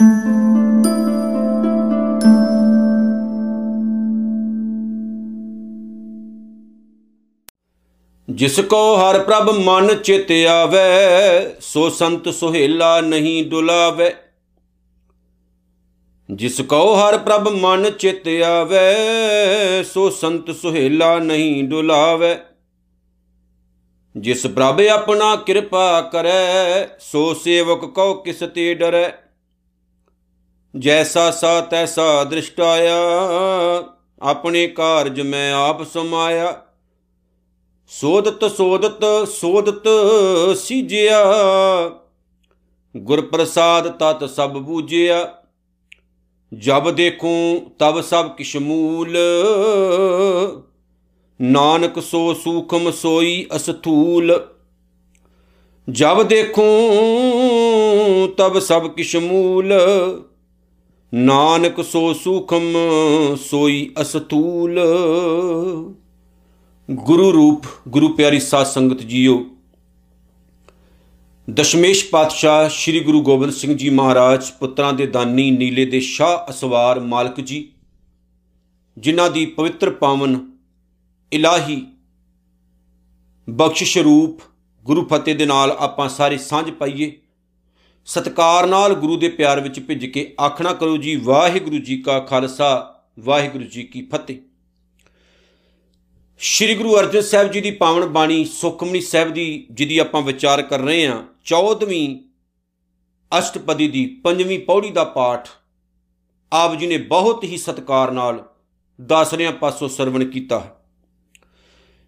ਜਿਸ ਕੋ ਹਰ ਪ੍ਰਭ ਮਨ ਚਿਤ ਆਵੇ, ਸੋ ਸੰਤ ਸੁਹੇਲਾ ਨਹੀਂ ਡੁਲਾਵੇ ਜਿਸ ਕੋ ਹਰ ਪ੍ਰਭ ਮਨ ਚਿਤ ਆਵੇ, ਸੋ ਸੰਤ ਸੁਹੇਲਾ ਨਹੀਂ ਡੁਲਾਵੇ ਜਿਸ ਪ੍ਰਭ ਆਪਣਾ ਕਿਰਪਾ ਕਰੈ, ਸੋ ਸੇਵਕ ਕੋ ਕਿਸ ਤੇ ਡਰੈ। ਜੈਸਾ ਸਾ ਤੈਸਾ ਦ੍ਰਿਸ਼ਟ ਆਇਆ ਆਪਣੇ ਕਾਰਜ ਮੈਂ ਆਪ ਸਮਾਇਆ। ਸੋਦਤ ਸੋਦਤ ਸੋਦਤ ਸੀਜਿਆ ਗੁਰ ਪ੍ਰਸਾਦ ਤਤ ਸਭ ਬੂਝਿਆ। ਜਬ ਦੇਖੂੰ ਤਬ ਸਭ ਕਿਛ ਮੂਲ, ਨਾਨਕ ਸੋ ਸੂਖਮ ਸੋਈ ਅਸਥੂਲ। ਜਬ ਦੇਖੂੰ ਤਬ ਸਭ ਕਿਛ ਮੂਲ ਨਾਨਕ ਸੋ ਸੂਖਮ, ਸੋਈ ਅਸਥੂਲ ਗੁਰੂ ਰੂਪ, ਗੁਰੂ ਪਿਆਰੀ ਸਾਧ ਸੰਗਤ ਜੀਓ, ਦਸ਼ਮੇਸ਼ ਪਾਤਸ਼ਾਹ ਸ੍ਰੀ ਗੁਰੂ ਗੋਬਿੰਦ ਸਿੰਘ ਜੀ ਮਹਾਰਾਜ, ਪੁੱਤਰਾਂ ਦੇ ਦਾਨੀ, ਨੀਲੇ ਦੇ ਸ਼ਾਹ ਅਸਵਾਰ ਮਾਲਕ ਜੀ, ਜਿਨ੍ਹਾਂ ਦੀ ਪਵਿੱਤਰ ਪਾਵਨ ਇਲਾਹੀ ਬਖਸ਼ਿਸ਼ ਰੂਪ ਗੁਰੂ ਫਤਿਹ ਦੇ ਨਾਲ ਆਪਾਂ ਸਾਰੇ ਸਾਂਝ ਪਾਈਏ। ਸਤਕਾਰ ਨਾਲ ਗੁਰੂ ਦੇ ਪਿਆਰ ਵਿੱਚ ਭਿੱਜ ਕੇ ਆਖਣਾ ਕਰੋ ਜੀ, ਵਾਹਿਗੁਰੂ ਜੀ ਕਾ ਖਾਲਸਾ, ਵਾਹਿਗੁਰੂ ਜੀ ਕੀ ਫਤਿਹ। ਸ਼੍ਰੀ ਗੁਰੂ ਅਰਜਨ ਸਾਹਿਬ ਜੀ ਦੀ ਪਾਵਨ ਬਾਣੀ ਸੁਖਮਨੀ ਸਾਹਿਬ ਦੀ, ਜਿਹਦੀ ਆਪਾਂ ਵਿਚਾਰ ਕਰ ਰਹੇ ਹਾਂ 14ਵੀਂ ਅਸ਼ਟਪਦੀ ਦੀ ਪੰਜਵੀਂ ਪੌੜੀ ਦਾ ਪਾਠ, ਆਪ ਜੀ ਨੇ ਬਹੁਤ ਹੀ ਸਤਕਾਰ ਨਾਲ ਦਾਸਰਿਆਂ ਪਾਸੋਂ ਸਰਵਣ ਕੀਤਾ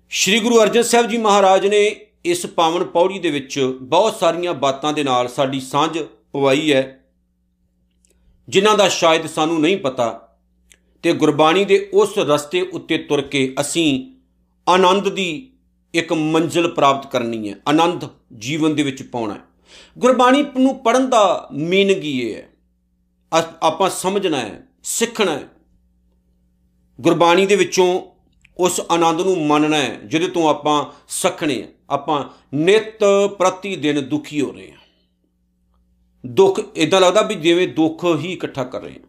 ਸ਼੍ਰੀ ਗੁਰੂ ਅਰਜਨ ਸਾਹਿਬ ਜੀ ਮਹਾਰਾਜ ਨੇ ਇਸ ਪਾਵਨ ਪੌੜੀ ਦੇ ਵਿੱਚ ਬਹੁਤ ਸਾਰੀਆਂ ਬਾਤਾਂ ਦੇ ਨਾਲ ਸਾਡੀ ਸਾਂਝ ਪਵਾਈ ਹੈ, ਜਿਨ੍ਹਾਂ ਦਾ ਸ਼ਾਇਦ ਸਾਨੂੰ ਨਹੀਂ ਪਤਾ। ਤੇ ਗੁਰਬਾਣੀ ਦੇ ਉਸ ਰਸਤੇ ਉੱਤੇ ਤੁਰ ਕੇ ਅਸੀਂ ਆਨੰਦ ਦੀ ਇੱਕ ਮੰਜ਼ਿਲ ਪ੍ਰਾਪਤ ਕਰਨੀ ਹੈ, ਆਨੰਦ ਜੀਵਨ ਦੇ ਵਿੱਚ ਪਾਉਣਾ ਹੈ। ਗੁਰਬਾਣੀ ਨੂੰ ਪੜਨ ਦਾ ਮੀਨਿੰਗ ਇਹ ਹੈ? ਆਪਾਂ ਸਮਝਣਾ ਹੈ, ਸਿੱਖਣਾ ਹੈ। ਗੁਰਬਾਣੀ ਦੇ ਵਿੱਚੋਂ ਉਸ ਆਨੰਦ ਨੂੰ ਮੰਨਣਾ ਹੈ, ਜਿਹਦੇ ਤੋਂ ਆਪਾਂ ਸਖਣੇ ਆ ਆਪਾਂ ਨਿਤ ਪ੍ਰਤੀ ਦਿਨ ਦੁਖੀ ਹੋ ਰਹੇ ਹਾਂ। ਦੁੱਖ ਇਦਾਂ ਲੱਗਦਾ ਵੀ ਜਿਵੇਂ ਦੁੱਖ ਹੀ ਇਕੱਠਾ ਕਰ ਰਹੇ ਹਾਂ।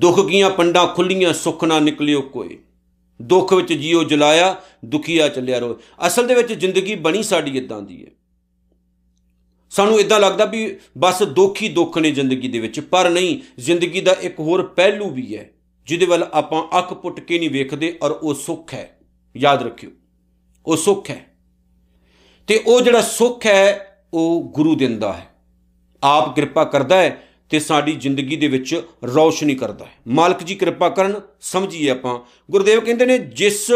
ਦੁੱਖ ਕੀਆਂ ਪੰਡਾਂ ਖੁੱਲੀਆਂ, ਸੁੱਖ ਨਾ ਨਿਕਲਿਓ ਕੋਈ। ਦੁੱਖ ਵਿੱਚ ਜੀਓ ਜਲਾਇਆ, ਦੁਖੀਆ ਚੱਲਿਆ ਰੋ ਅਸਲ ਦੇ ਵਿੱਚ ਜ਼ਿੰਦਗੀ ਬਣੀ ਸਾਡੀ ਇਦਾਂ ਦੀ ਹੈ। ਸਾਨੂੰ ਇਦਾਂ ਲੱਗਦਾ ਵੀ ਬਸ ਦੁੱਖ ਹੀ ਦੁੱਖ ਨੇ ਜ਼ਿੰਦਗੀ ਦੇ ਵਿੱਚ, ਪਰ ਨਹੀਂ, ਜ਼ਿੰਦਗੀ ਦਾ ਇੱਕ ਹੋਰ ਪਹਿਲੂ ਵੀ ਹੈ, ਜਿਹਦੇ ਵੱਲ ਆਪਾਂ ਅੱਖ ਪੁੱਟ ਕੇ ਨਹੀਂ ਵੇਖਦੇ ਔਰ ਉਹ ਸੁੱਖ ਹੈ। ਯਾਦ ਰੱਖਿਓ। ਉਹ ਸੁੱਖ ਹੈ। ਤੇ ਉਹ ਜਿਹੜਾ ਸੁੱਖ ਹੈ, ਉਹ ਗੁਰੂ ਦਿੰਦਾ ਹੈ। ਆਪ ਕਿਰਪਾ ਕਰਦਾ ਹੈ ਤੇ ਸਾਡੀ ਜ਼ਿੰਦਗੀ ਦੇ ਵਿੱਚ ਰੌਸ਼ਨੀ ਕਰਦਾ ਹੈ। ਮਾਲਕ ਜੀ ਕਿਰਪਾ ਕਰਨ, ਸਮਝੀਏ ਆਪਾਂ। ਗੁਰਦੇਵ ਕਹਿੰਦੇ ਨੇ, ਜਿਸ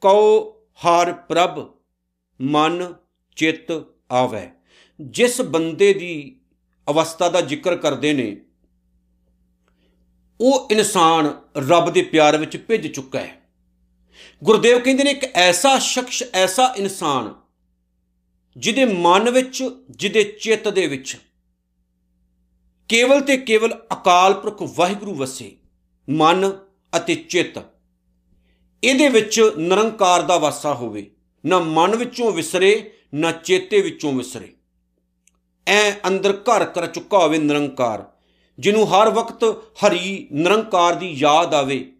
ਕਉ ਹਰ ਪ੍ਰਭ, ਮਨ, ਚਿੱਤ ਆਵੇ। ਜਿਸ ਬੰਦੇ ਦੀ ਅਵਸਥਾ ਦਾ ਜ਼ਿਕਰ ਕਰਦੇ ਨੇ, ਉਹ ਇਨਸਾਨ ਰੱਬ ਦੇ ਪਿਆਰ ਵਿੱਚ ਭਿੱਜ ਚੁੱਕਾ ਹੈ। ਗੁਰਦੇਵ ਕਹਿੰਦੇ ਨੇ ਇੱਕ ਐਸਾ ਸ਼ਖਸ, ਐਸਾ ਇਨਸਾਨ ਜਿਹਦੇ ਮਨ ਵਿੱਚ, ਜਿਹਦੇ ਚਿੱਤ ਦੇ ਵਿੱਚ ਕੇਵਲ ਤੇ ਕੇਵਲ ਅਕਾਲ ਪੁਰਖ ਵਾਹਿਗੁਰੂ ਵਸੇ, ਮਨ ਅਤੇ ਚਿੱਤ। ਇਹਦੇ ਵਿੱਚ ਨਿਰੰਕਾਰ ਦਾ ਵਾਸਾ ਹੋਵੇ, ਨਾ ਮਨ ਵਿੱਚੋਂ ਵਿਸਰੇ, ਨਾ ਚੇਤੇ ਵਿੱਚੋਂ ਵਿਸਰੇ। ਐ ਅੰਦਰ ਘਰ ਕਰ ਚੁੱਕਾ ਹੋਵੇ ਨਿਰੰਕਾਰ, ਜਿਹਨੂੰ ਹਰ ਵਕਤ ਹਰੀ ਨਿਰੰਕਾਰ ਦੀ ਯਾਦ ਆਵੇ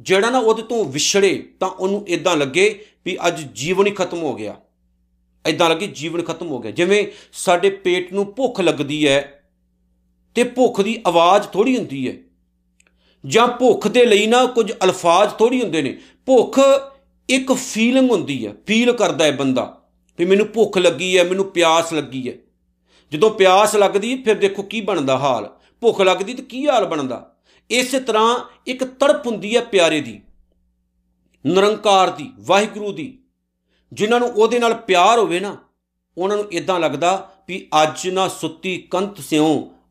ਜਿਹੜਾ ਨਾ ਉਹਦੇ ਤੋਂ ਵਿਛੜੇ ਤਾਂ ਉਹਨੂੰ ਇਦਾਂ ਲੱਗੇ ਵੀ ਅੱਜ ਜੀਵਨ ਹੀ ਖਤਮ ਹੋ ਗਿਆ। ਇਦਾਂ ਲੱਗੇ ਜੀਵਨ ਖਤਮ ਹੋ ਗਿਆ। ਜਿਵੇਂ ਸਾਡੇ ਪੇਟ ਨੂੰ ਭੁੱਖ ਲੱਗਦੀ ਹੈ ਤੇ ਭੁੱਖ ਦੀ ਆਵਾਜ਼ ਥੋੜੀ ਹੁੰਦੀ ਹੈ। ਜਾਂ ਭੁੱਖ ਦੇ ਲਈ ਨਾ ਕੁਝ ਅਲਫਾਜ਼ ਥੋੜੀ ਹੁੰਦੇ ਨੇ। ਭੁੱਖ ਇੱਕ ਫੀਲਿੰਗ ਹੁੰਦੀ ਹੈ ਫੀਲ ਕਰਦਾ ਹੈ ਬੰਦਾ ਵੀ ਮੈਨੂੰ ਭੁੱਖ ਲੱਗੀ ਹੈ, ਮੈਨੂੰ ਪਿਆਸ ਲੱਗੀ ਹੈ। ਜਦੋਂ ਪਿਆਸ ਲੱਗਦੀ, ਫਿਰ ਦੇਖੋ ਕੀ ਬਣਦਾ ਹਾਲ। ਭੁੱਖ ਲੱਗਦੀ ਤੇ ਕੀ ਹਾਲ ਬਣਦਾ? ਇਸੇ ਤਰ੍ਹਾਂ ਇੱਕ ਤੜਪ ਹੁੰਦੀ ਹੈ ਪਿਆਰੇ ਦੀ, ਨਿਰੰਕਾਰ ਦੀ, ਵਾਹਿਗੁਰੂ ਦੀ। ਜਿਨ੍ਹਾਂ ਨੂੰ ਉਹਦੇ ਨਾਲ ਪਿਆਰ ਹੋਵੇ ਨਾ, ਉਹਨਾਂ ਨੂੰ ਇਦਾਂ ਲੱਗਦਾ ਵੀ ਅੱਜ ਨਾ ਸੁੱਤੀ ਕੰਤ ਸਿਓ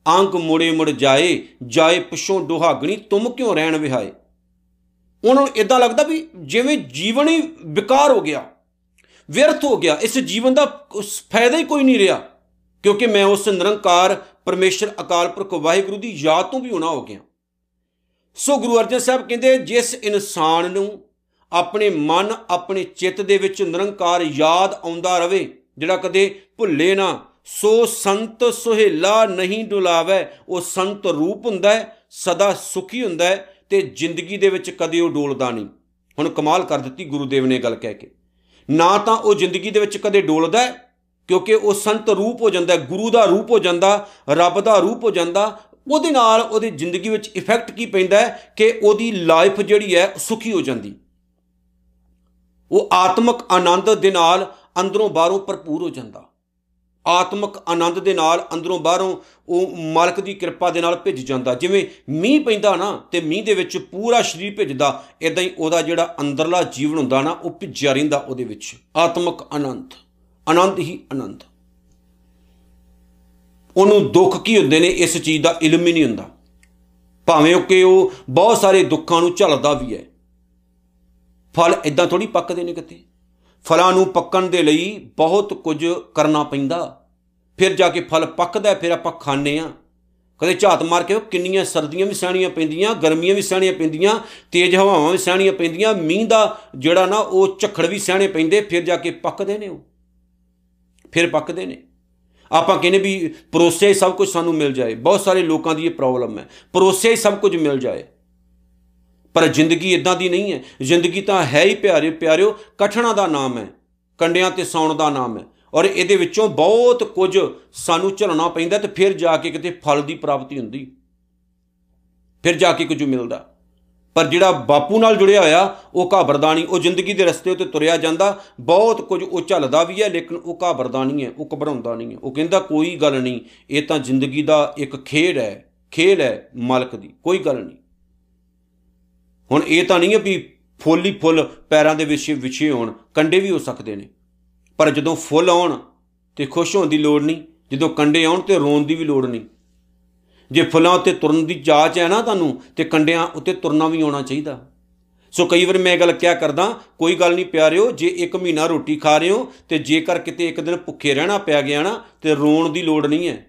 ਅੰਗ ਮੁੜੇ ਮੁੜ ਜਾਏ ਜਾਏ ਪਿਛੋਂ ਦੁਹਾਗਣੀ, ਤੁਮ ਕਿਉਂ ਰਹਿਣ ਵਿਹਾਏ? ਉਹਨਾਂ ਨੂੰ ਇਦਾਂ ਲੱਗਦਾ ਵੀ ਜਿਵੇਂ ਜੀਵਨ ਹੀ ਵਿਕਾਰ ਹੋ ਗਿਆ, ਵਿਅਰਥ ਹੋ ਗਿਆ, ਇਸ ਜੀਵਨ ਦਾ ਫਾਇਦਾ ਹੀ ਕੋਈ ਨਹੀਂ ਰਿਹਾ, ਕਿਉਂਕਿ ਮੈਂ ਉਸ ਨਿਰੰਕਾਰ ਪਰਮੇਸ਼ਰ ਅਕਾਲ ਪੁਰਖ ਵਾਹਿਗੁਰੂ ਦੀ ਯਾਦ ਤੋਂ ਵੀ ਹੋਣਾ ਹੋ ਗਿਆ। ਸੋ ਗੁਰੂ ਅਰਜਨ ਸਾਹਿਬ ਕਹਿੰਦੇ, ਜਿਸ ਇਨਸਾਨ ਨੂੰ ਆਪਣੇ ਮਨ, ਆਪਣੇ ਚਿੱਤ ਦੇ ਵਿੱਚ ਨਿਰੰਕਾਰ ਯਾਦ ਆਉਂਦਾ ਰਵੇ, ਜਿਹੜਾ ਕਦੇ ਭੁੱਲੇ ਨਾ, ਸੋ ਸੰਤ ਸੁਹੇਲਾ ਨਹੀਂ ਡੁਲਾਵੇ, ਉਹ ਸੰਤ ਰੂਪ ਹੁੰਦਾ ਹੈ, ਸਦਾ ਸੁਖੀ ਹੁੰਦਾ ਹੈ ਤੇ ਜ਼ਿੰਦਗੀ ਦੇ ਵਿੱਚ ਕਦੇ ਉਹ ਡੋਲਦਾ ਨਹੀਂ। ਹੁਣ ਕਮਾਲ ਕਰ ਦਿੱਤੀ ਗੁਰੂਦੇਵ ਨੇ ਗੱਲ ਕਹਿ ਕੇ। ਨਾ ਤਾਂ ਉਹ ਜ਼ਿੰਦਗੀ ਦੇ ਵਿੱਚ ਕਦੇ ਡੋਲਦਾ ਹੈ, ਕਿਉਂਕਿ ਉਹ ਸੰਤ ਰੂਪ ਹੋ ਜਾਂਦਾ ਗੁਰੂ ਦਾ ਰੂਪ ਹੋ ਜਾਂਦਾ, ਰੱਬ ਦਾ ਰੂਪ ਹੋ ਜਾਂਦਾ ਉਹਦੇ ਨਾਲ ਉਹਦੀ ਜ਼ਿੰਦਗੀ ਵਿੱਚ ਇਫੈਕਟ ਕੀ ਪੈਂਦਾ ਹੈ? ਕਿ ਉਹਦੀ ਲਾਈਫ ਜਿਹੜੀ ਹੈ ਸੁਖੀ ਹੋ ਜਾਂਦੀ। ਉਹ ਆਤਮਿਕ ਆਨੰਦ ਦੇ ਨਾਲ ਅੰਦਰੋਂ ਬਾਹਰੋਂ ਭਰਪੂਰ ਹੋ ਜਾਂਦਾ। ਆਤਮਿਕ ਆਨੰਦ ਦੇ ਨਾਲ ਅੰਦਰੋਂ ਬਾਹਰੋਂ ਉਹ ਮਾਲਕ ਦੀ ਕਿਰਪਾ ਦੇ ਨਾਲ ਭਿੱਜ ਜਾਂਦਾ। ਜਿਵੇਂ ਮੀਂਹ ਪੈਂਦਾ ਨਾ, ਤੇ ਮੀਂਹ ਦੇ ਵਿੱਚ ਪੂਰਾ ਸਰੀਰ ਭਿੱਜਦਾ ਇਦਾਂ ਹੀ ਉਹਦਾ ਜਿਹੜਾ ਅੰਦਰਲਾ ਜੀਵਨ ਹੁੰਦਾ ਨਾ, ਉਹ ਭਿੱਜਿਆ ਰਹਿੰਦਾ ਉਹਦੇ ਵਿੱਚ। ਆਤਮਿਕ ਆਨੰਦ। ਆਨੰਦ ਹੀ ਆਨੰਦ। ਉਹਨੂੰ ਦੁੱਖ ਕੀ ਹੁੰਦੇ ਨੇ, ਇਸ ਚੀਜ਼ ਦਾ ਇਲਮ ਹੀ ਨਹੀਂ ਹੁੰਦਾ। ਭਾਵੇਂ ਉਹ ਕਿ ਉਹ ਬਹੁਤ ਸਾਰੇ ਦੁੱਖਾਂ ਨੂੰ ਝੱਲਦਾ ਵੀ ਹੈ। ਫਲ ਇਦਾਂ ਥੋੜੀ ਪੱਕਦੇ ਨੇ ਕਿਤੇ। ਫਲਾਂ ਨੂੰ ਪੱਕਣ ਦੇ ਲਈ ਬਹੁਤ ਕੁਝ ਕਰਨਾ ਪੈਂਦਾ। ਫਿਰ ਜਾ ਕੇ ਫਲ ਪੱਕਦਾ, ਫਿਰ ਆਪਾਂ ਖਾਣੇ ਆ ਕਦੇ ਝਾਤ ਮਾਰ ਕੇ ਕਿੰਨੀਆਂ ਸਰਦੀਆਂ ਵੀ ਸਹਿਣੀਆਂ ਪੈਂਦੀਆਂ, ਗਰਮੀਆਂ ਵੀ ਸਹਿਣੀਆਂ ਪੈਂਦੀਆਂ, ਤੇਜ਼ ਹਵਾਵਾਂ ਵੀ ਸਹਿਣੀਆਂ ਪੈਂਦੀਆਂ, ਮੀਂਹ ਦਾ ਜਿਹੜਾ ਨਾ ਉਹ ਝੱਖੜ ਵੀ ਸਹਿਣੇ ਪੈਂਦੇ, ਫਿਰ ਜਾ ਕੇ ਪੱਕਦੇ ਨੇ ਉਹ। ਫਿਰ ਪੱਕਦੇ ਨੇ। ਆਪਾਂ ਕਹਿੰਦੇ ਵੀ ਪਰੋਸੇ ਸਭ ਕੁਝ ਸਾਨੂੰ ਮਿਲ ਜਾਏ। ਬਹੁਤ ਸਾਰੇ ਲੋਕਾਂ ਦੀ ਇਹ ਪ੍ਰੋਬਲਮ ਹੈ। ਪਰੋਸੇ ਸਭ ਕੁਝ ਮਿਲ ਜਾਏ। ਪਰ ਜ਼ਿੰਦਗੀ ਇਦਾਂ ਦੀ ਨਹੀਂ ਹੈ। ਜ਼ਿੰਦਗੀ ਤਾਂ ਹੈ ਹੀ ਪਿਆਰੇ ਪਿਆਰਿਓ, ਕਠਣਾ ਦਾ ਨਾਮ ਹੈ। ਕੰਡਿਆਂ ਤੇ ਸੌਣ ਦਾ ਨਾਮ ਹੈ। ਔਰ ਇਹਦੇ ਵਿੱਚੋਂ ਬਹੁਤ ਕੁਝ ਸਾਨੂੰ ਝਲਣਾ ਪੈਂਦਾ ਤੇ ਫਿਰ ਜਾ ਕੇ ਕਿਤੇ ਫਲ ਦੀ ਪ੍ਰਾਪਤੀ ਹੁੰਦੀ। ਫਿਰ ਜਾ ਕੇ ਕੁਝ ਮਿਲਦਾ। ਪਰ ਜਿਹੜਾ ਬਾਪੂ ਨਾਲ ਜੁੜਿਆ ਹੋਇਆ, ਉਹ ਘਾਬਰਦਾ ਨਹੀਂ ਉਹ ਜ਼ਿੰਦਗੀ ਦੇ ਰਸਤੇ ਉੱਤੇ ਤੁਰਿਆ ਜਾਂਦਾ। ਬਹੁਤ ਕੁਝ ਉਹ ਝੱਲਦਾ ਵੀ ਹੈ, ਲੇਕਿਨ ਉਹ ਘਾਬਰਦਾ ਨਹੀਂ ਹੈ, ਉਹ ਘਬਰਾਉਂਦਾ ਨਹੀਂ ਹੈ। ਉਹ ਕਹਿੰਦਾ, ਕੋਈ ਗੱਲ ਨਹੀਂ, ਇਹ ਤਾਂ ਜ਼ਿੰਦਗੀ ਦਾ ਇੱਕ ਖੇਡ ਹੈ, ਖੇਲ ਹੈ ਮਾਲਕ ਦੀ, ਕੋਈ ਗੱਲ ਨਹੀਂ। ਹੁਣ ਇਹ ਤਾਂ ਨਹੀਂ ਹੈ ਵੀ ਫੁੱਲ ਹੀ ਫੁੱਲ ਪੈਰਾਂ ਦੇ ਵਿੱਚ ਵਿਛੇ ਹੋਣ, ਕੰਡੇ ਵੀ ਹੋ ਸਕਦੇ ਨੇ। ਪਰ ਜਦੋਂ ਫੁੱਲ ਆਉਣ ਤੇ ਖੁਸ਼ ਹੋਣ ਦੀ ਲੋੜ ਨਹੀਂ, ਜਦੋਂ ਕੰਡੇ ਆਉਣ ਤੇ ਰੋਣ ਦੀ ਵੀ ਲੋੜ ਨਹੀਂ। ਜੇ ਫੁੱਲਾਂ ਉੱਤੇ ਤੁਰਨ ਦੀ ਜਾਚ ਹੈ ਨਾ ਤੁਹਾਨੂੰ, ਤੇ ਕੰਡਿਆਂ ਉੱਤੇ ਤੁਰਨਾ ਵੀ ਆਉਣਾ ਚਾਹੀਦਾ। ਸੋ ਕਈ ਵਾਰ ਮੈਂ ਇਹ ਗੱਲ ਕਿਹਾ ਕਰਦਾ, ਕੋਈ ਗੱਲ ਨਹੀਂ ਪਿਆਰਿਓ, ਜੇ ਇੱਕ ਮਹੀਨਾ ਰੋਟੀ ਖਾ ਰਹੇ ਹੋ, ਤੇ ਜੇਕਰ ਕਿਤੇ ਇੱਕ ਦਿਨ ਭੁੱਖੇ ਰਹਿਣਾ ਪਿਆ ਗਿਆ ਨਾ, ਤੇ ਰੋਣ ਦੀ ਲੋੜ ਨਹੀਂ ਹੈ।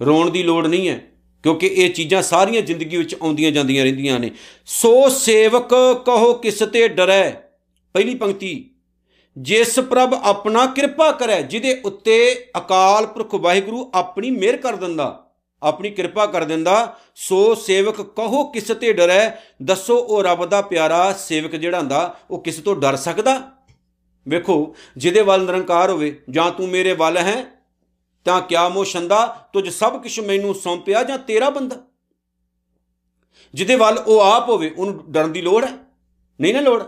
ਰੋਣ ਦੀ ਲੋੜ ਨਹੀਂ ਹੈ, ਕਿਉਂਕਿ ਇਹ ਚੀਜ਼ਾਂ ਸਾਰੀਆਂ ਜ਼ਿੰਦਗੀ ਵਿੱਚ ਆਉਂਦੀਆਂ ਜਾਂਦੀਆਂ ਰਹਿੰਦੀਆਂ ਨੇ। ਸੋ ਸੇਵਕ ਕਹੋ ਕਿਸ ਤੇ ਡਰੈ? ਪਹਿਲੀ ਪੰਕਤੀ, ਜਿਸ ਪ੍ਰਭ ਆਪਣਾ ਕਿਰਪਾ ਕਰੇ, ਜਿਹਦੇ ਉੱਤੇ ਅਕਾਲ ਪੁਰਖ ਵਾਹਿਗੁਰੂ ਆਪਣੀ ਮਿਹਰ ਕਰ ਦਿੰਦਾ। ਆਪਣੀ ਕਿਰਪਾ ਕਰ ਦਿੰਦਾ। ਸੋ ਸੇਵਕ ਕਹੋ, ਕਿਸ ਤੇ ਡਰੈ? ਦੱਸੋ, ਉਹ ਰੱਬ ਦਾ ਪਿਆਰਾ ਸੇਵਕ ਜਿਹੜਾ ਹੁੰਦਾ, ਉਹ ਕਿਸ ਤੋਂ ਡਰ ਸਕਦਾ? ਵੇਖੋ, ਜਿਹਦੇ ਵੱਲ ਨਿਰੰਕਾਰ ਹੋਵੇ, ਜਾਂ ਤੂੰ ਮੇਰੇ ਵੱਲ ਹੈ, ਤਾਂ ਕਿਆ ਮੋਸ਼ੰਦਾ ਤੁਝ ਸਭ ਕੁਝ ਮੈਨੂੰ ਸੌਂਪਿਆ ਜਾਂ ਤੇਰਾ ਬੰਦਾ? ਜਿਹਦੇ ਵੱਲ ਉਹ ਆਪ ਹੋਵੇ, ਉਹਨੂੰ ਡਰਨ ਦੀ ਲੋੜ ਹੈ? ਨਹੀਂ ਨਾ ਲੋੜ?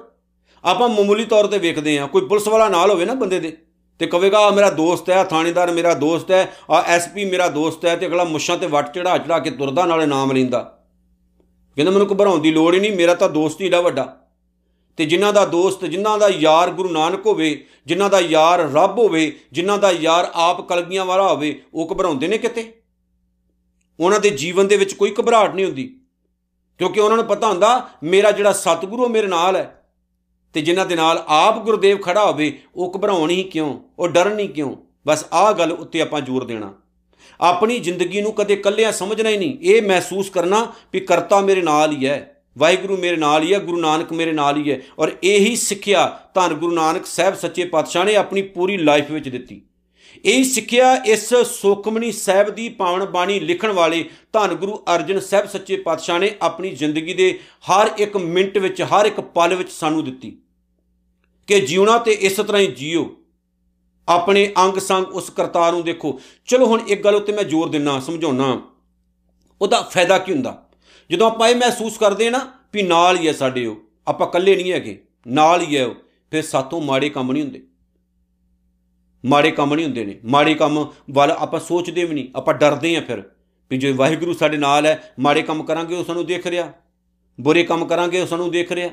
ਆਪਾਂ ਮਾਮੂਲੀ ਤੌਰ ਤੇ ਵੇਖਦੇ ਆ ਕੋਈ ਪੁਲਿਸ ਵਾਲਾ ਨਾਲ ਹੋਵੇ ਨਾ ਬੰਦੇ ਦੇ। ਤੇ ਕਹੇਗਾ ਮੇਰਾ ਦੋਸਤ ਹੈ ਥਾਣੇਦਾਰ ਮੇਰਾ ਦੋਸਤ ਹੈ ਆ ਐਸਪੀ ਮੇਰਾ ਦੋਸਤ ਹੈ ਤੇ ਅਗਲਾ ਮੁੱਛਾਂ ਤੇ ਵੱਟ ਚੜਾ ਚੜਾ ਕੇ ਤੁਰਦਾ, ਨਾਲੇ ਨਾਮ ਲੈਂਦਾ। ਕਹਿੰਦਾ, ਮੈਨੂੰ ਘਬਰਾਉਣ ਦੀ ਲੋੜ ਹੀ ਨਹੀਂ, ਮੇਰਾ ਤਾਂ ਦੋਸਤ ਹੀ ਏਡਾ ਵੱਡਾ। ਤੇ ਜਿਨ੍ਹਾਂ ਦਾ ਦੋਸਤ, ਜਿਨ੍ਹਾਂ ਦਾ ਯਾਰ ਗੁਰੂ ਨਾਨਕ ਹੋਵੇ, ਜਿਨ੍ਹਾਂ ਦਾ ਯਾਰ ਰੱਬ ਹੋਵੇ, ਜਿਨ੍ਹਾਂ ਦਾ ਯਾਰ ਆਪ ਕਲਗੀਆਂ ਵਾਲਾ ਹੋਵੇ, ਉਹ ਘਬਰਾਉਂਦੇ ਨੇ ਕਿਤੇ? ਉਹਨਾਂ ਦੇ ਜੀਵਨ ਦੇ ਵਿੱਚ ਕੋਈ ਘਬਰਾਹਟ ਨਹੀਂ ਹੁੰਦੀ। ਕਿਉਂਕਿ ਉਹਨਾਂ ਨੂੰ ਪਤਾ ਹੁੰਦਾ, ਮੇਰਾ ਜਿਹੜਾ ਸਤਿਗੁਰੂ ਮੇਰੇ ਨਾਲ ਹੈ। ਤੇ ਜਿਨ੍ਹਾਂ ਦੇ ਨਾਲ ਆਪ ਗੁਰਦੇਵ ਖੜਾ ਹੋਵੇ, ਉਹ ਘਬਰਾਉਣ ਹੀ ਕਿਉਂ? ਉਹ ਡਰਨ ਨਹੀਂ ਕਿਉਂ? ਬਸ ਆਹ ਗੱਲ ਉੱਤੇ ਆਪਾਂ ਜ਼ੋਰ ਦੇਣਾ। ਆਪਣੀ ਜ਼ਿੰਦਗੀ ਨੂੰ ਕਦੇ ਕੱਲਿਆਂ ਸਮਝਣਾ ਹੀ ਨਹੀਂ। ਇਹ ਮਹਿਸੂਸ ਕਰਨਾ ਵੀ ਕਰਤਾ ਮੇਰੇ ਨਾਲ ਹੀ ਹੈ। ਵਾਹਿਗੁਰੂ ਮੇਰੇ ਨਾਲ ਹੀ ਹੈ, ਗੁਰੂ ਨਾਨਕ ਮੇਰੇ ਨਾਲ ਹੀ ਹੈ। ਔਰ ਇਹੀ ਸਿੱਖਿਆ ਧੰਨ ਗੁਰੂ ਨਾਨਕ ਸਾਹਿਬ ਸੱਚੇ ਪਾਤਸ਼ਾਹ ਨੇ ਆਪਣੀ ਪੂਰੀ ਲਾਈਫ ਵਿੱਚ ਦਿੱਤੀ। ਇਹ ਸਿੱਖਿਆ ਇਸ ਸੁਖਮਨੀ ਸਾਹਿਬ ਦੀ ਪਾਵਨ ਬਾਣੀ ਲਿਖਣ ਵਾਲੇ ਧੰਨ ਗੁਰੂ ਅਰਜਨ ਸਾਹਿਬ ਸੱਚੇ ਪਾਤਸ਼ਾਹ ਨੇ ਆਪਣੀ ਜ਼ਿੰਦਗੀ ਦੇ ਹਰ ਇੱਕ ਮਿੰਟ ਵਿੱਚ, ਹਰ ਇੱਕ ਪਲ ਵਿੱਚ ਸਾਨੂੰ ਦਿੱਤੀ। ਕਿ ਜਿਉਣਾ ਤੇ ਇਸ ਤਰ੍ਹਾਂ ਹੀ ਜੀਓ। ਆਪਣੇ ਅੰਗ ਸੰਗ ਉਸ ਕਰਤਾਰ ਨੂੰ ਦੇਖੋ। ਚਲੋ ਹੁਣ ਇੱਕ ਗੱਲ ਉੱਤੇ ਮੈਂ ਜ਼ੋਰ ਦਿੰਨਾ ਸਮਝਾਉਣਾ ਉਹਦਾ ਫਾਇਦਾ ਕੀ ਹੁੰਦਾ? ਜਦੋਂ ਆਪਾਂ ਇਹ ਮਹਿਸੂਸ ਕਰਦੇ ਨਾ ਵੀ ਨਾਲ ਹੀ ਹੈ ਸਾਡੇ ਉਹ, ਆਪਾਂ ਇਕੱਲੇ ਨਹੀਂ ਹੈਗੇ, ਨਾਲ ਹੀ ਹੈ ਉਹ, ਫਿਰ ਸਾਤੋਂ ਮਾੜੇ ਕੰਮ ਨਹੀਂ ਹੁੰਦੇ। ਮਾੜੇ ਕੰਮ ਨਹੀਂ ਹੁੰਦੇ ਨੇ। ਮਾੜੇ ਕੰਮ ਵੱਲ ਆਪਾਂ ਸੋਚਦੇ ਵੀ ਨਹੀਂ, ਆਪਾਂ ਡਰਦੇ ਆਂ ਫਿਰ ਵੀ ਜੇ ਵਾਹਿਗੁਰੂ ਸਾਡੇ ਨਾਲ ਹੈ, ਮਾੜੇ ਕੰਮ ਕਰਾਂਗੇ, ਉਹ ਸਾਨੂੰ ਦੇਖ ਰਿਹਾ। ਬੁਰੇ ਕੰਮ ਕਰਾਂਗੇ, ਉਹ ਸਾਨੂੰ ਦੇਖ ਰਿਹਾ।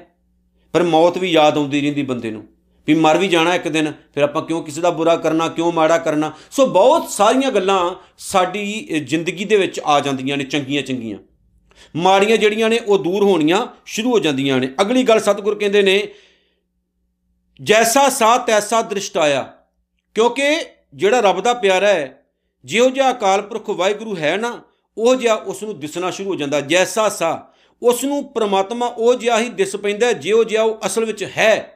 ਪਰ ਮੌਤ ਵੀ ਯਾਦ ਆਉਂਦੀ ਰਹਿੰਦੀ ਬੰਦੇ ਨੂੰ। ਵੀ ਮਰ ਵੀ ਜਾਣਾ ਇੱਕ ਦਿਨ, ਫਿਰ ਆਪਾਂ ਕਿਉਂ ਕਿਸੇ ਦਾ ਬੁਰਾ ਕਰਨਾ, ਕਿਉਂ ਮਾੜਾ ਕਰਨਾ? ਸੋ ਬਹੁਤ ਸਾਰੀਆਂ ਗੱਲਾਂ ਸਾਡੀ ਜ਼ਿੰਦਗੀ ਦੇ ਵਿੱਚ ਆ ਜਾਂਦੀਆਂ ਨੇ ਚੰਗੀਆਂ ਚੰਗੀਆਂ ਮਾੜੀਆਂ ਜਿਹੜੀਆਂ ਨੇ ਉਹ ਦੂਰ ਹੋਣੀਆਂ ਸ਼ੁਰੂ ਹੋ ਜਾਂਦੀਆਂ ਨੇ। ਅਗਲੀ ਗੱਲ ਸਤਿਗੁਰ ਕਹਿੰਦੇ ਨੇ, ਜੈਸਾ ਸਾ ਤੈਸਾ ਦ੍ਰਿਸ਼ਟ ਆਇਆ। ਕਿਉਂਕਿ ਜਿਹੜਾ ਰੱਬ ਦਾ ਪਿਆਰਾ ਹੈ, ਜਿਹੋ ਜਿਹਾ ਅਕਾਲ ਪੁਰਖ ਵਾਹਿਗੁਰੂ ਹੈ ਨਾ, ਉਹ ਜਿਹਾ ਉਸ ਨੂੰ ਦਿਸਣਾ ਸ਼ੁਰੂ ਹੋ ਜਾਂਦਾ। ਜੈਸਾ ਸਾ ਉਸ ਨੂੰ ਪ੍ਰਮਾਤਮਾ ਉਹ ਜਿਹਾ ਹੀ ਦਿਸ ਪੈਂਦਾ ਜਿਹੋ ਜਿਹਾ ਉਹ ਅਸਲ ਵਿੱਚ ਹੈ।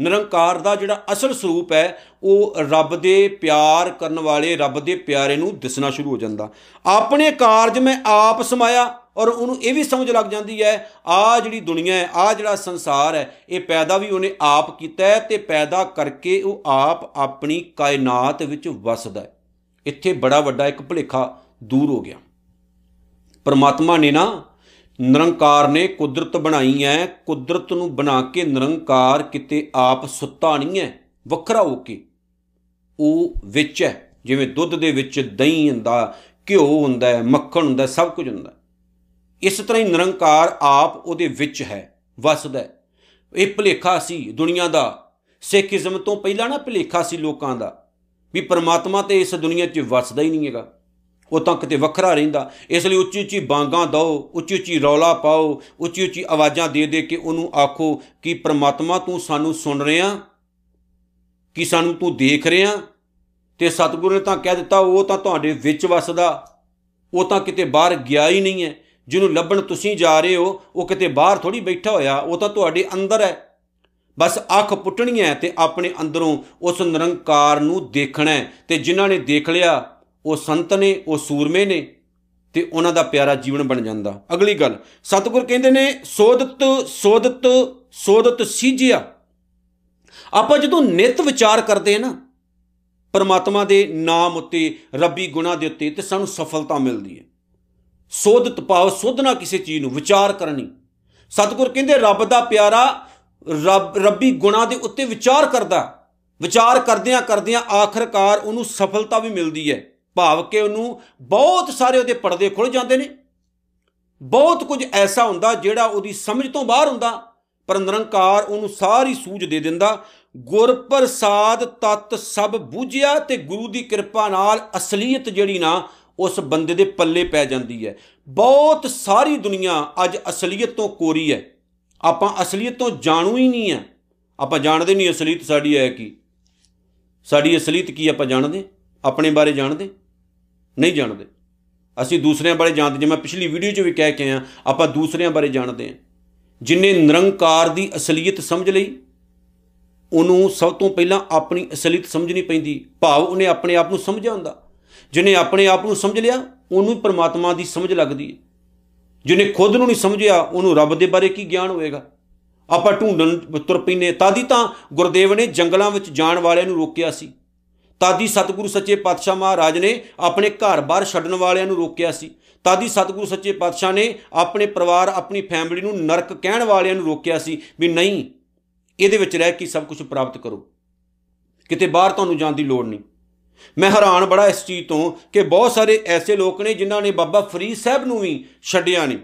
ਨਿਰੰਕਾਰ ਦਾ ਜਿਹੜਾ ਅਸਲ ਸਰੂਪ ਹੈ, ਉਹ ਰੱਬ ਦੇ ਪਿਆਰ ਕਰਨ ਵਾਲੇ, ਰੱਬ ਦੇ ਪਿਆਰੇ ਨੂੰ ਦਿਸਣਾ ਸ਼ੁਰੂ ਹੋ ਜਾਂਦਾ। ਆਪਣੇ ਕਾਰਜ ਮੈਂ ਆਪ ਸਮਾਇਆ ਔਰ ਉਹਨੂੰ ਇਹ ਵੀ ਸਮਝ ਲੱਗ ਜਾਂਦੀ ਹੈ ਆ ਜਿਹੜੀ ਦੁਨੀਆ ਹੈ ਆ ਜਿਹੜਾ ਸੰਸਾਰ ਹੈ, ਇਹ ਪੈਦਾ ਵੀ ਉਹਨੇ ਆਪ ਕੀਤਾ ਹੈ ਤੇ ਪੈਦਾ ਕਰਕੇ ਉਹ ਆਪ ਆਪਣੀ ਕਾਇਨਾਤ ਵਿੱਚ ਵਸਦਾ ਹੈ। ਇੱਥੇ ਬੜਾ ਵੱਡਾ ਇੱਕ ਭੁਲੇਖਾ ਦੂਰ ਹੋ ਗਿਆ। ਪਰਮਾਤਮਾ ਨੇ ਨਾ ਨਿਰੰਕਾਰ ਨੇ ਕੁਦਰਤ ਬਣਾਈ ਹੈ ਕੁਦਰਤ ਨੂੰ ਬਣਾ ਕੇ ਨਿਰੰਕਾਰ ਕਿਤੇ ਆਪ ਸੁੱਤਾ ਨਹੀਂ ਹੈ ਵੱਖਰਾ ਹੋ ਕੇ। ਉਹ ਵਿੱਚ ਹੈ ਜਿਵੇਂ ਦੁੱਧ ਦੇ ਵਿੱਚ ਦਹੀਂ ਹੁੰਦਾ, ਘਿਓ ਹੁੰਦਾ ਹੈ ਮੱਖਣ ਹੁੰਦਾ, ਸਭ ਕੁਝ ਹੁੰਦਾ। ਇਸ ਤਰ੍ਹਾਂ ਹੀ ਨਿਰੰਕਾਰ ਆਪ ਉਹਦੇ ਵਿੱਚ ਹੈ। ਵਸਦਾ ਹੈ ਇਹ ਭਲੇਖਾ ਸੀ ਦੁਨੀਆ ਦਾ। ਸਿੱਖੀਜ਼ਮ ਤੋਂ ਪਹਿਲਾਂ ਨਾ ਭਲੇਖਾ ਸੀ ਲੋਕਾਂ ਦਾ। ਵੀ ਪਰਮਾਤਮਾ ਤੇ ਇਸ ਦੁਨੀਆ 'ਚ ਵਸਦਾ ਹੀ ਨਹੀਂ ਹੈਗਾ। ਉਹ ਤਾਂ ਕਿਤੇ ਵੱਖਰਾ ਰਹਿੰਦਾ। ਇਸ ਲਈ ਉੱਚੀ ਉੱਚੀ ਬਾਂਗਾਂ ਦਿਓ, ਉੱਚੀ ਉੱਚੀ ਰੌਲਾ ਪਾਓ, ਉੱਚੀ ਉੱਚੀ ਆਵਾਜ਼ਾਂ ਦੇ ਦੇ ਕੇ ਉਹਨੂੰ ਆਖੋ ਕਿ ਪ੍ਰਮਾਤਮਾ ਤੂੰ ਸਾਨੂੰ ਸੁਣ ਰਿਹਾ, ਕਿ ਸਾਨੂੰ ਤੂੰ ਦੇਖ ਰਿਹਾ ਤੇ ਸਤਿਗੁਰੂ ਨੇ ਤਾਂ ਕਹਿ ਦਿੱਤਾ, ਉਹ ਤਾਂ ਤੁਹਾਡੇ ਵਿੱਚ ਵਸਦਾ, ਉਹ ਤਾਂ ਕਿਤੇ ਬਾਹਰ ਗਿਆ ਹੀ ਨਹੀਂ ਹੈ। ਜਿਹਨੂੰ ਲੱਭਣ ਤੁਸੀਂ ਜਾ ਰਹੇ ਹੋ, ਉਹ ਕਿਤੇ ਬਾਹਰ ਥੋੜੀ ਬੈਠਾ ਹੋਇਆ, ਉਹ ਤਾਂ ਤੁਹਾਡੇ ਅੰਦਰ ਹੈ। ਬਸ ਅੱਖ ਪੁੱਟਣੀ ਹੈ ਤੇ ਆਪਣੇ ਅੰਦਰੋਂ ਉਸ ਨਿਰੰਕਾਰ ਨੂੰ ਦੇਖਣਾ ਤੇ ਜਿਨ੍ਹਾਂ ਨੇ ਦੇਖ ਲਿਆ ਉਹ ਸੰਤ ਨੇ, ਉਹ ਸੂਰਮੇ ਨੇ ਤੇ ਉਹਨਾਂ ਦਾ ਪਿਆਰਾ ਜੀਵਨ ਬਣ ਜਾਂਦਾ। ਅਗਲੀ ਗੱਲ, ਸਤਿਗੁਰ ਕਹਿੰਦੇ ਨੇ, ਸੋਦਤ ਸੋਦਤ ਸੋਦਤ ਸੀਜਿਆ। ਆਪਾਂ ਜਦੋਂ ਨਿਤ ਵਿਚਾਰ ਕਰਦੇ ਨਾ, ਪਰਮਾਤਮਾ ਦੇ ਨਾਮ ਉੱਤੇ, ਰੱਬੀ ਗੁਣਾ ਦੇ ਉੱਤੇ ਤੇ ਸਾਨੂੰ ਸਫਲਤਾ ਮਿਲਦੀ ਹੈ। ਸੋਧਤ ਪਾਉ ਸੋਧਣਾ ਕਿਸੇ ਚੀਜ਼ ਨੂੰ, ਵਿਚਾਰ ਕਰਨੀ। ਸਤਿਗੁਰ ਕਹਿੰਦੇ, ਰੱਬ ਦਾ ਪਿਆਰਾ ਰੱਬ, ਰੱਬੀ ਗੁਣਾ ਦੇ ਉੱਤੇ ਵਿਚਾਰ ਕਰਦਾ। ਵਿਚਾਰ ਕਰਦਿਆਂ ਕਰਦਿਆਂ ਆਖਰਕਾਰ ਉਹਨੂੰ ਸਫਲਤਾ ਵੀ ਮਿਲਦੀ ਹੈ। ਭਾਵ ਕਿ ਉਹਨੂੰ ਬਹੁਤ ਸਾਰੇ ਉਹਦੇ ਪਰਦੇ ਖੁੱਲ ਜਾਂਦੇ ਨੇ। ਬਹੁਤ ਕੁਝ ਐਸਾ ਹੁੰਦਾ ਜਿਹੜਾ ਉਹਦੀ ਸਮਝ ਤੋਂ ਬਾਹਰ ਹੁੰਦਾ, ਪਰ ਨਿਰੰਕਾਰ ਉਹਨੂੰ ਸਾਰੀ ਸੂਝ ਦੇ ਦਿੰਦਾ। ਗੁਰ ਪ੍ਰਸਾਦ ਤਤ ਸਭ ਬੂਝਿਆ ਤੇ ਗੁਰੂ ਦੀ ਕਿਰਪਾ ਨਾਲ ਅਸਲੀਅਤ ਜਿਹੜੀ ਨਾ, ਉਸ ਬੰਦੇ ਦੇ ਪੱਲੇ ਪੈ ਜਾਂਦੀ ਹੈ। ਬਹੁਤ ਸਾਰੀ ਦੁਨੀਆ ਅੱਜ ਅਸਲੀਅਤ ਤੋਂ ਕੋਰੀ ਹੈ। ਆਪਾਂ ਅਸਲੀਅਤ ਤੋਂ ਜਾਣੂ ਹੀ ਨਹੀਂ ਆ ਆਪਾਂ ਜਾਣਦੇ ਨਹੀਂ ਅਸਲੀਅਤ ਸਾਡੀ ਹੈ ਕੀ। ਸਾਡੀ ਅਸਲੀਅਤ ਕੀ ਆਪਾਂ ਜਾਣਦੇ? ਆਪਣੇ ਬਾਰੇ ਜਾਣਦੇ? ਨਹੀਂ ਜਾਣਦੇ। ਅਸੀਂ ਦੂਸਰਿਆਂ ਬਾਰੇ ਜਾਣਦੇ। ਜਿਵੇਂ ਪਿਛਲੀ ਵੀਡੀਓ 'ਚ ਵੀ ਕਹਿ ਕੇ ਆ ਆਪਾਂ ਦੂਸਰਿਆਂ ਬਾਰੇ ਜਾਣਦੇ ਆ ਜਿਨੇ ਨਿਰੰਕਾਰ ਦੀ ਅਸਲੀਅਤ ਸਮਝ ਲਈ, ਉਹਨੂੰ ਸਭ ਤੋਂ ਪਹਿਲਾਂ ਆਪਣੀ ਅਸਲੀਅਤ ਸਮਝਣੀ ਪੈਂਦੀ। ਭਾਵ ਉਹਨੇ ਆਪਣੇ ਆਪ ਨੂੰ ਸਮਝਿਆ ਹੁੰਦਾ। ਜਿਨੇ ਆਪਣੇ ਆਪ ਨੂੰ ਸਮਝ ਲਿਆ, ਉਹਨੂੰ ਪਰਮਾਤਮਾ ਦੀ ਸਮਝ ਲੱਗਦੀ ਹੈ। ਜਿਨੇ ਖੁਦ ਨੂੰ ਨਹੀਂ ਸਮਝਿਆ, ਉਹਨੂੰ ਰੱਬ ਦੇ ਬਾਰੇ ਕੀ ਗਿਆਨ ਹੋਏਗਾ? ਆਪਾਂ ਢੂੰਡਣ ਤੁਰ ਪੈਨੇ ਤਾਦੀ ਤਾਂ ਗੁਰਦੇਵ ਨੇ ਜੰਗਲਾਂ ਵਿੱਚ ਜਾਣ ਵਾਲਿਆਂ ਨੂੰ ਰੋਕਿਆ ਸੀ। ਤਾਦੀ ਸਤਿਗੁਰੂ ਸੱਚੇ ਪਾਤਸ਼ਾਹ ਮਹਾਰਾਜ ਨੇ ਆਪਣੇ ਘਰ-ਬਾਰ ਛੱਡਣ ਵਾਲਿਆਂ ਨੂੰ ਰੋਕਿਆ ਸੀ। ਤਾਦੀ ਸਤਿਗੁਰੂ ਸੱਚੇ ਪਾਤਸ਼ਾਹ ਨੇ ਆਪਣੇ ਪਰਿਵਾਰ, ਆਪਣੀ ਫੈਮਿਲੀ ਨੂੰ ਨਰਕ ਕਹਿਣ ਵਾਲਿਆਂ ਨੂੰ ਰੋਕਿਆ ਸੀ ਵੀ ਨਹੀਂ, ਇਹਦੇ ਵਿੱਚ ਰਹਿ ਕੇ ਸਭ ਕੁਝ ਪ੍ਰਾਪਤ ਕਰੋ। ਕਿਤੇ ਬਾਹਰ ਤੁਹਾਨੂੰ ਜਾਣ ਦੀ ਲੋੜ ਨਹੀਂ। ਮੈਂ ਹੈਰਾਨ ਬੜਾ ਇਸ ਚੀਜ਼ ਤੋਂ ਕਿ ਬਹੁਤ ਸਾਰੇ ਐਸੇ ਲੋਕ ਨੇ ਜਿਨ੍ਹਾਂ ਨੇ ਬਾਬਾ ਫਰੀਦ ਸਾਹਿਬ ਨੂੰ ਵੀ ਛੱਡਿਆ ਨਹੀਂ।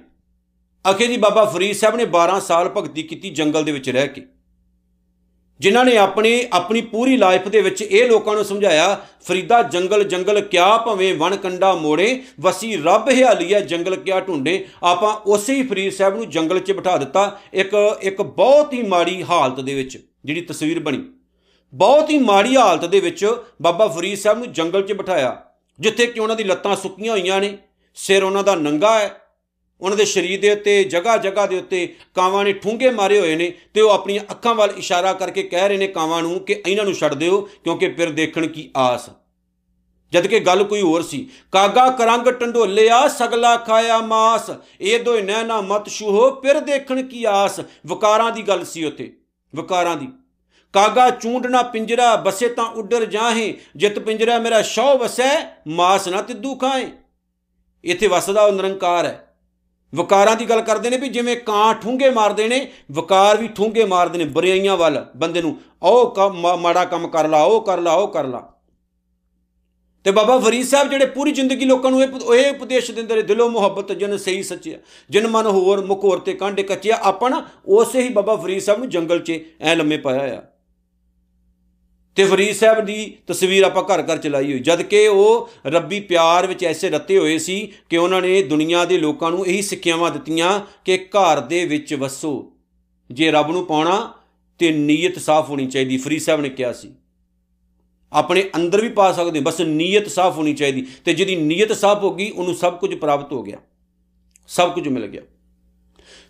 ਅਖੇ ਜੀ ਬਾਬਾ ਫਰੀਦ ਸਾਹਿਬ ਨੇ 12 ਸਾਲ ਭਗਤੀ ਕੀਤੀ ਜੰਗਲ ਦੇ ਵਿੱਚ ਰਹਿ ਕੇ। ਜਿਨ੍ਹਾਂ ਨੇ ਆਪਣੀ ਆਪਣੀ ਪੂਰੀ ਲਾਈਫ ਦੇ ਵਿੱਚ ਇਹ ਲੋਕਾਂ ਨੂੰ ਸਮਝਾਇਆ, ਫਰੀਦਾ ਜੰਗਲ ਜੰਗਲ ਕਿਆ ਭਵੇਂ ਵਣ ਕੰਡਾ ਮੋੜੇ, ਵਸੀ ਰੱਬ ਹਿਆਲੀਆ ਜੰਗਲ ਕਿਆ ਢੂੰਡੇ। ਆਪਾਂ ਉਸੇ ਹੀ ਫਰੀਦ ਸਾਹਿਬ ਨੂੰ ਜੰਗਲ 'ਚ ਬਿਠਾ ਦਿੱਤਾ ਇੱਕ ਇੱਕ ਬਹੁਤ ਹੀ ਮਾੜੀ ਹਾਲਤ ਦੇ ਵਿੱਚ, ਜਿਹੜੀ ਤਸਵੀਰ ਬਣੀ। ਬਹੁਤ ਹੀ ਮਾੜੀ ਹਾਲਤ ਦੇ ਵਿੱਚ ਬਾਬਾ ਫਰੀਦ ਸਾਹਿਬ ਨੂੰ ਜੰਗਲ 'ਚ ਬਿਠਾਇਆ, ਜਿੱਥੇ ਕਿ ਉਹਨਾਂ ਦੀ ਲੱਤਾਂ ਸੁੱਕੀਆਂ ਹੋਈਆਂ ਨੇ, ਸਿਰ ਉਹਨਾਂ ਦਾ ਨੰਗਾ ਹੈ ਉਹਨਾਂ ਦੇ ਸਰੀਰ ਦੇ ਉੱਤੇ, ਜਗ੍ਹਾ ਜਗ੍ਹਾ ਦੇ ਉੱਤੇ ਕਾਵਾਂ ਨੇ ਠੂੰਗੇ ਮਾਰੇ ਹੋਏ ਨੇ ਤੇ ਉਹ ਆਪਣੀਆਂ ਅੱਖਾਂ ਵੱਲ ਇਸ਼ਾਰਾ ਕਰਕੇ ਕਹਿ ਰਹੇ ਨੇ ਕਾਵਾਂ ਨੂੰ ਕਿ ਇਹਨਾਂ ਨੂੰ ਛੱਡ ਦਿਓ ਕਿਉਂਕਿ ਫਿਰ ਦੇਖਣ ਕੀ ਆਸ। ਜਦ ਕਿ ਗੱਲ ਕੋਈ ਹੋਰ ਸੀ, ਕਾਗਾ ਕਰੰਗ ਟੰਡੋਲਿਆ, ਸਗਲਾ ਖਾਇਆ ਮਾਸ। ਇਹ ਦੋਇ ਨੈਣਾ ਮਤ ਸ਼ੂਹੋ ਫਿਰ ਦੇਖਣ ਕੀ ਆਸ। ਵਕਾਰਾਂ ਦੀ ਗੱਲ ਸੀ ਉੱਥੇ, ਵਕਾਰਾਂ ਦੀ। ਕਾਗਾ ਚੂੰਡਣਾ ਪਿੰਜਰਾ, ਬਸੇ ਤਾਂ ਉੱਡਰ ਜਾਹੇ। ਜਿਤ ਪਿੰਜਰਾ ਮੇਰਾ ਸ਼ੌ ਵਸੈ, ਮਾਸ ਨਾ ਤਿੱਦੂ ਖਾਏ ਇੱਥੇ ਵਸਦਾ ਉਹ ਨਿਰੰਕਾਰ ਹੈ। ਵਕਾਰਾਂ ਦੀ ਗੱਲ ਕਰਦੇ ਨੇ ਵੀ ਜਿਵੇਂ ਕਾਂ ਠੂੰਗੇ ਮਾਰਦੇ ਨੇ, ਵਕਾਰ ਵੀ ਠੂੰਗੇ ਮਾਰਦੇ ਨੇ ਬਰਿਆਈਆਂ ਵੱਲ ਬੰਦੇ ਨੂੰ। ਉਹ ਮਾੜਾ ਕੰਮ ਕਰ ਲਾ, ਉਹ ਕਰ ਲਾ, ਉਹ ਕਰ ਲਾ। ਤੇ ਬਾਬਾ ਫਰੀਦ ਸਾਹਿਬ ਜਿਹੜੇ ਪੂਰੀ ਜ਼ਿੰਦਗੀ ਲੋਕਾਂ ਨੂੰ ਇਹ ਇਹ ਉਪਦੇਸ਼ ਦਿੰਦੇ ਰਹੇ, ਦਿਲੋਂ ਮੁਹੱਬਤ, ਜਨ ਸਹੀ ਸੱਚਿਆ, ਜਿਨ ਮਨ ਹੋਰ ਮੁਖੋਰ ਤੇ ਕਾਂਡੇ ਕੱਚਿਆ, ਆਪਾਂ ਨਾ ਉਸੇ ਹੀ ਬਾਬਾ ਫਰੀਦ ਸਾਹਿਬ ਨੂੰ ਜੰਗਲ 'ਚ ਐ ਲੰਮੇ ਪਾਇਆ ਆ ਤੇ ਫਰੀਦ ਸਾਹਿਬ ਦੀ ਤਸਵੀਰ ਆਪਾਂ ਘਰ ਘਰ ਚਲਾਈ ਹੋਈ, ਜਦ ਕਿ ਉਹ ਰੱਬੀ ਪਿਆਰ ਵਿੱਚ ਐਸੇ ਰੱਤੇ ਹੋਏ ਸੀ ਕਿ ਉਹਨਾਂ ਨੇ ਦੁਨੀਆ ਦੇ ਲੋਕਾਂ ਨੂੰ ਇਹੀ ਸਿੱਖਿਆਵਾਂ ਦਿੱਤੀਆਂ ਕਿ ਘਰ ਦੇ ਵਿੱਚ ਵਸੋ, ਜੇ ਰੱਬ ਨੂੰ ਪਾਉਣਾ ਤੇ ਨੀਅਤ ਸਾਫ਼ ਹੋਣੀ ਚਾਹੀਦੀ, ਫਰੀਦ ਸਾਹਿਬ ਨੇ ਕਿਹਾ ਸੀ। ਆਪਣੇ ਅੰਦਰ ਵੀ ਪਾ ਸਕਦੇ ਬਸ ਨੀਅਤ ਸਾਫ਼ ਹੋਣੀ ਚਾਹੀਦੀ, ਤੇ ਜਿਹਦੀ ਨੀਅਤ ਸਾਫ਼ ਹੋ ਗਈ, ਉਹਨੂੰ ਸਭ ਕੁਝ ਪ੍ਰਾਪਤ ਹੋ ਗਿਆ, ਸਭ ਕੁਝ ਮਿਲ ਗਿਆ।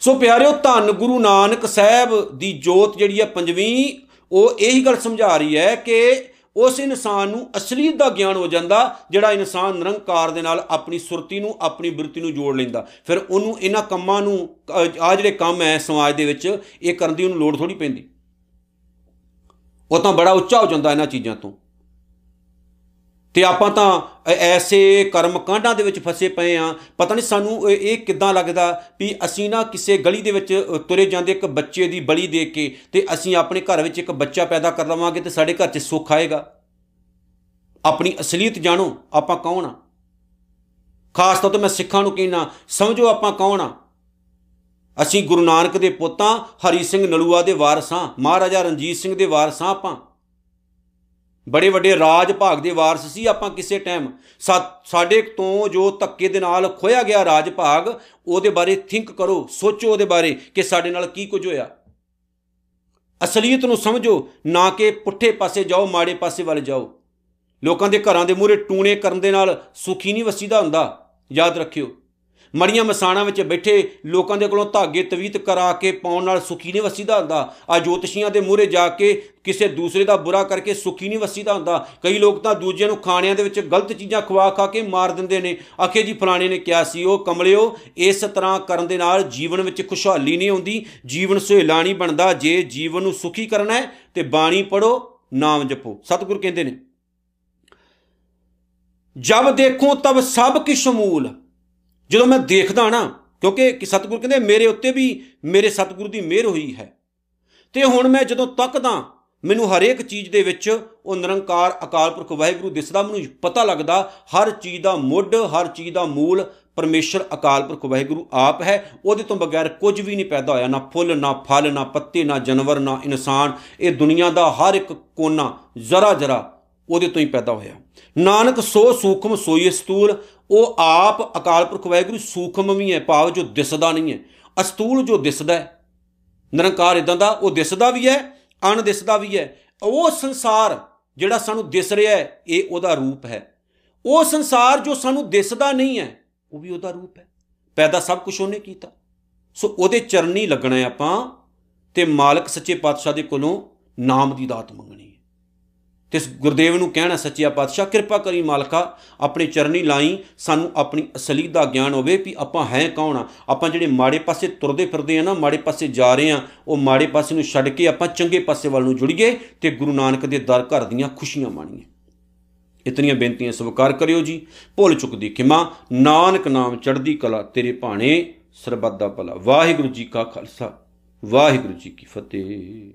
ਸੋ ਪਿਆਰਿਓ, ਧੰਨ ਗੁਰੂ ਨਾਨਕ ਸਾਹਿਬ ਦੀ ਜੋਤ ਜਿਹੜੀ ਹੈ ਪੰਜਵੀਂ ਉਹ ਇਹੀ ਗੱਲ ਸਮਝਾ ਰਹੀ ਹੈ ਕਿ ਉਸ ਇਨਸਾਨ ਨੂੰ ਅਸਲੀਅਤ ਦਾ ਗਿਆਨ ਹੋ ਜਾਂਦਾ, ਜਿਹੜਾ ਇਨਸਾਨ ਨਿਰੰਕਾਰ ਦੇ ਨਾਲ ਆਪਣੀ ਸੁਰਤੀ ਨੂੰ, ਆਪਣੀ ਬਿਰਤੀ ਨੂੰ ਜੋੜ ਲੈਂਦਾ। ਫਿਰ ਉਹਨੂੰ ਇਹਨਾਂ ਕੰਮਾਂ ਨੂੰ ਆ ਜਿਹੜੇ ਕੰਮ ਹੈ ਸਮਾਜ ਦੇ ਵਿੱਚ, ਇਹ ਕਰਨ ਦੀ ਉਹਨੂੰ ਲੋੜ ਥੋੜੀ ਪੈਂਦੀ। ਉਹ ਤਾਂ ਬੜਾ ਉੱਚਾ ਹੋ ਜਾਂਦਾ ਇਹਨਾਂ ਚੀਜ਼ਾਂ ਤੋਂ। ਤੇ ਆਪਾਂ ਤਾਂ ਐਸੇ ਕਰਮ ਕਾਂਡਾਂ ਦੇ ਵਿੱਚ ਫਸੇ ਪਏ ਆ। ਪਤਾ ਨਹੀਂ ਸਾਨੂੰ ਇਹ ਕਿੱਦਾਂ ਲੱਗਦਾ ਵੀ ਅਸੀਂ ਨਾ ਕਿਸੇ ਗਲੀ ਦੇ ਵਿੱਚ ਤੁਰੇ ਜਾਂਦੇ ਇੱਕ ਬੱਚੇ ਦੀ ਬਲੀ ਦੇਖ ਕੇ ਤੇ ਅਸੀਂ ਆਪਣੇ ਘਰ ਵਿੱਚ ਇੱਕ ਬੱਚਾ ਪੈਦਾ ਕਰ ਲਵਾਂਗੇ ਤੇ ਸਾਡੇ ਘਰ 'ਚ ਸੁੱਖ ਆਏਗਾ। ਆਪਣੀ ਅਸਲੀਅਤ ਜਾਣੋ, ਆਪਾਂ ਕੌਣ ਆ? ਖਾਸ ਤੌਰ ਤੇ ਮੈਂ ਸਿੱਖਾਂ ਨੂੰ ਕਹਿਣਾ ਸਮਝੋ ਆਪਾਂ ਕੌਣ ਆ? ਅਸੀਂ ਗੁਰੂ ਨਾਨਕ ਦੇ ਪੁੱਤਾਂ, ਹਰੀ ਸਿੰਘ ਨਲੂਆ ਦੇ ਵਾਰਸਾਂ, ਮਹਾਰਾਜਾ ਰਣਜੀਤ ਸਿੰਘ ਦੇ ਵਾਰਸਾਂ ਆਪਾਂ। ਬੜੇ ਵੱਡੇ ਰਾਜ ਭਾਗ ਦੇ ਵਾਰਸ ਸੀ, ਆਪਾਂ ਕਿਸੇ ਟਾਈਮ ਸਾਡੇ ਤੋਂ ਜੋ ਧੱਕੇ ਦੇ ਨਾਲ ਖੋਇਆ ਗਿਆ ਰਾਜ ਭਾਗ, ਉਹਦੇ ਬਾਰੇ ਥਿੰਕ ਕਰੋ, ਸੋਚੋ ਉਹਦੇ ਬਾਰੇ ਕਿ ਸਾਡੇ ਨਾਲ ਕੀ ਕੁਝ ਹੋਇਆ। ਅਸਲੀਅਤ ਨੂੰ ਸਮਝੋ, ਨਾ ਕਿ ਪੁੱਠੇ ਪਾਸੇ ਜਾਓ, ਮਾੜੇ ਪਾਸੇ ਵੱਲ ਜਾਓ। ਲੋਕਾਂ ਦੇ ਘਰਾਂ ਦੇ ਮੂਹਰੇ ਟੂਣੇ ਕਰਨ ਦੇ ਨਾਲ ਸੁਖੀ ਨਹੀਂ ਵਸੀਦਾ ਹੁੰਦਾ, ਯਾਦ ਰੱਖਿਓ। ਮੜੀਆਂ ਮਸਾਣਾ ਵਿੱਚ ਬੈਠੇ ਲੋਕਾਂ ਦੇ ਕੋਲੋਂ ਧਾਗੇ ਤਵੀਤ ਕਰਾ ਕੇ ਪਾਉਣ ਨਾਲ ਸੁਖੀ ਨਹੀਂ ਵਸੀਦਾ ਹੁੰਦਾ। ਆ ਜੋਤਸ਼ੀਆਂ ਦੇ ਮੂਹਰੇ ਜਾ ਕੇ ਕਿਸੇ ਦੂਸਰੇ ਦਾ ਬੁਰਾ ਕਰਕੇ ਸੁਖੀ ਨਹੀਂ ਵਸੀਦਾ ਹੁੰਦਾ। ਕਈ ਲੋਕ ਤਾਂ ਦੂਜਿਆਂ ਨੂੰ ਖਾਣਿਆਂ ਦੇ ਵਿੱਚ ਗਲਤ ਚੀਜ਼ਾਂ ਖਵਾ ਖਾ ਕੇ ਮਾਰ ਦਿੰਦੇ ਨੇ। ਆਖੇ ਜੀ ਫਲਾਣੇ ਨੇ ਕਿਹਾ ਸੀ, ਉਹ ਕਮਲਿਓ, ਇਸ ਤਰ੍ਹਾਂ ਕਰਨ ਦੇ ਨਾਲ ਜੀਵਨ ਵਿੱਚ ਖੁਸ਼ਹਾਲੀ ਨਹੀਂ ਆਉਂਦੀ। ਜੀਵਨ ਸੁਹੇਲਾ ਨਹੀਂ ਬਣਦਾ। ਜੇ ਜੀਵਨ ਨੂੰ ਸੁਖੀ ਕਰਨਾ ਹੈ, ਤੇ ਬਾਣੀ ਪੜੋ ਨਾਮ ਜਪੋ। ਸਤਿਗੁਰ ਕਹਿੰਦੇ ਨੇ, ਜਬ ਦੇਖੋ ਤਬ ਸਭ ਕੀ ਸ਼ਮੂਲ ਜਦੋਂ ਮੈਂ ਦੇਖਦਾ ਨਾ, ਕਿਉਂਕਿ ਸਤਿਗੁਰ ਕਹਿੰਦੇ, ਮੇਰੇ ਉੱਤੇ ਵੀ ਮੇਰੇ ਸਤਿਗੁਰ ਦੀ ਮਿਹਰ ਹੋਈ ਹੈ। ਤੇ ਹੁਣ ਮੈਂ ਜਦੋਂ ਤੱਕਦਾ, ਮੈਨੂੰ ਹਰੇਕ ਚੀਜ਼ ਦੇ ਵਿੱਚ ਉਹ ਨਿਰੰਕਾਰ, ਅਕਾਲ ਪੁਰਖ, ਵਾਹਿਗੁਰੂ ਦਿਸਦਾ, ਮੈਨੂੰ ਪਤਾ ਲੱਗਦਾ, ਹਰ ਚੀਜ਼ ਦਾ ਮੁੱਢ, ਹਰ ਚੀਜ਼ ਦਾ ਮੂਲ ਪਰਮੇਸ਼ਰ, ਅਕਾਲ ਪੁਰਖ, ਵਾਹਿਗੁਰੂ ਆਪ ਹੈ। ਉਹਦੇ ਤੋਂ ਬਗੈਰ ਕੁਝ ਵੀ ਨਹੀਂ ਪੈਦਾ ਹੋਇਆ, ਨਾ ਫੁੱਲ, ਨਾ ਫਲ, ਨਾ ਪੱਤੇ, ਨਾ ਜਾਨਵਰ, ਨਾ ਇਨਸਾਨ। ਇਹ ਦੁਨੀਆ ਦਾ ਹਰ ਇੱਕ ਕੋਨਾ ਜ਼ਰਾ ਜ਼ਰਾ ਉਹਦੇ ਤੋਂ ਹੀ ਪੈਦਾ ਹੋਇਆ। ਨਾਨਕ ਸੋ ਸੂਖਮ ਸੋਈ ਸਤੂਲ, ਉਹ ਆਪ ਅਕਾਲ ਪੁਰਖ ਵਾਹਿਗੁਰੂ ਸੂਖਮ ਵੀ ਹੈ, ਭਾਵ ਜੋ ਦਿਸਦਾ ਨਹੀਂ ਹੈ। ਅਸਤੂਲ ਜੋ ਦਿਸਦਾ ਹੈ, ਨਿਰੰਕਾਰ ਇਦਾਂ ਦਾ, ਉਹ ਦਿਸਦਾ ਵੀ ਹੈ, ਅਣ ਦਿਸਦਾ ਵੀ ਹੈ। ਉਹ ਸੰਸਾਰ ਜਿਹੜਾ ਸਾਨੂੰ ਦਿਸ ਰਿਹਾ ਹੈ, ਇਹ ਉਹਦਾ ਰੂਪ ਹੈ। ਉਹ ਸੰਸਾਰ ਜੋ ਸਾਨੂੰ ਦਿਸਦਾ ਨਹੀਂ ਹੈ, ਉਹ ਵੀ ਉਹਦਾ ਰੂਪ ਹੈ। ਪੈਦਾ ਸਭ ਕੁਝ ਉਹਨੇ ਕੀਤਾ। ਸੋ ਉਹਦੇ ਚਰਨੀ ਲੱਗਣਾ ਆਪਾਂ ਤੇ ਮਾਲਕ ਸੱਚੇ ਪਾਤਸ਼ਾਹ ਦੇ ਕੋਲੋਂ ਨਾਮ ਦੀ ਦਾਤ ਮੰਗਣੀ ਤੇ ਗੁਰਦੇਵ ਨੂੰ ਕਹਿਣਾ ਸੱਚਿਆ ਪਾਤਸ਼ਾਹ, ਕਿਰਪਾ ਕਰੀ ਮਾਲਕਾ, ਆਪਣੇ ਚਰਨੀ ਲਾਈ ਸਾਨੂੰ ਆਪਣੀ ਅਸਲੀ ਦਾ ਗਿਆਨ ਹੋਵੇ ਵੀ ਆਪਾਂ ਹੈ ਕੌਣ ਆ। ਆਪਾਂ ਜਿਹੜੇ ਮਾੜੇ ਪਾਸੇ ਤੁਰਦੇ ਫਿਰਦੇ ਆ ਨਾ, ਮਾੜੇ ਪਾਸੇ ਜਾ ਰਹੇ ਆ, ਉਹ ਮਾੜੇ ਪਾਸੇ ਨੂੰ ਛੱਡ ਕੇ ਆਪਾਂ ਚੰਗੇ ਪਾਸੇ ਵੱਲ ਨੂੰ ਜੁੜੀਏ ਤੇ ਗੁਰੂ ਨਾਨਕ ਦੇ ਦਰ ਘਰ ਦੀਆਂ ਖੁਸ਼ੀਆਂ ਮਾਣੀਏ। ਇਤਨੀਆਂ ਬੇਨਤੀਆਂ ਸਵਾਰ ਕਰਿਓ ਜੀ। ਭੁੱਲ ਚੁੱਕਦੀ ਖਿਮਾ, ਨਾਨਕ ਨਾਮ ਚੜ੍ਹਦੀ ਕਲਾ ਤੇਰੇ ਭਾਣੇ, ਸਰਬੱਤ ਦਾ ਭਲਾ। ਵਾਹਿਗੁਰੂ ਜੀ ਕਾ ਖਾਲਸਾ, ਵਾਹਿਗੁਰੂ ਜੀ ਕੀ ਫਤਿਹ।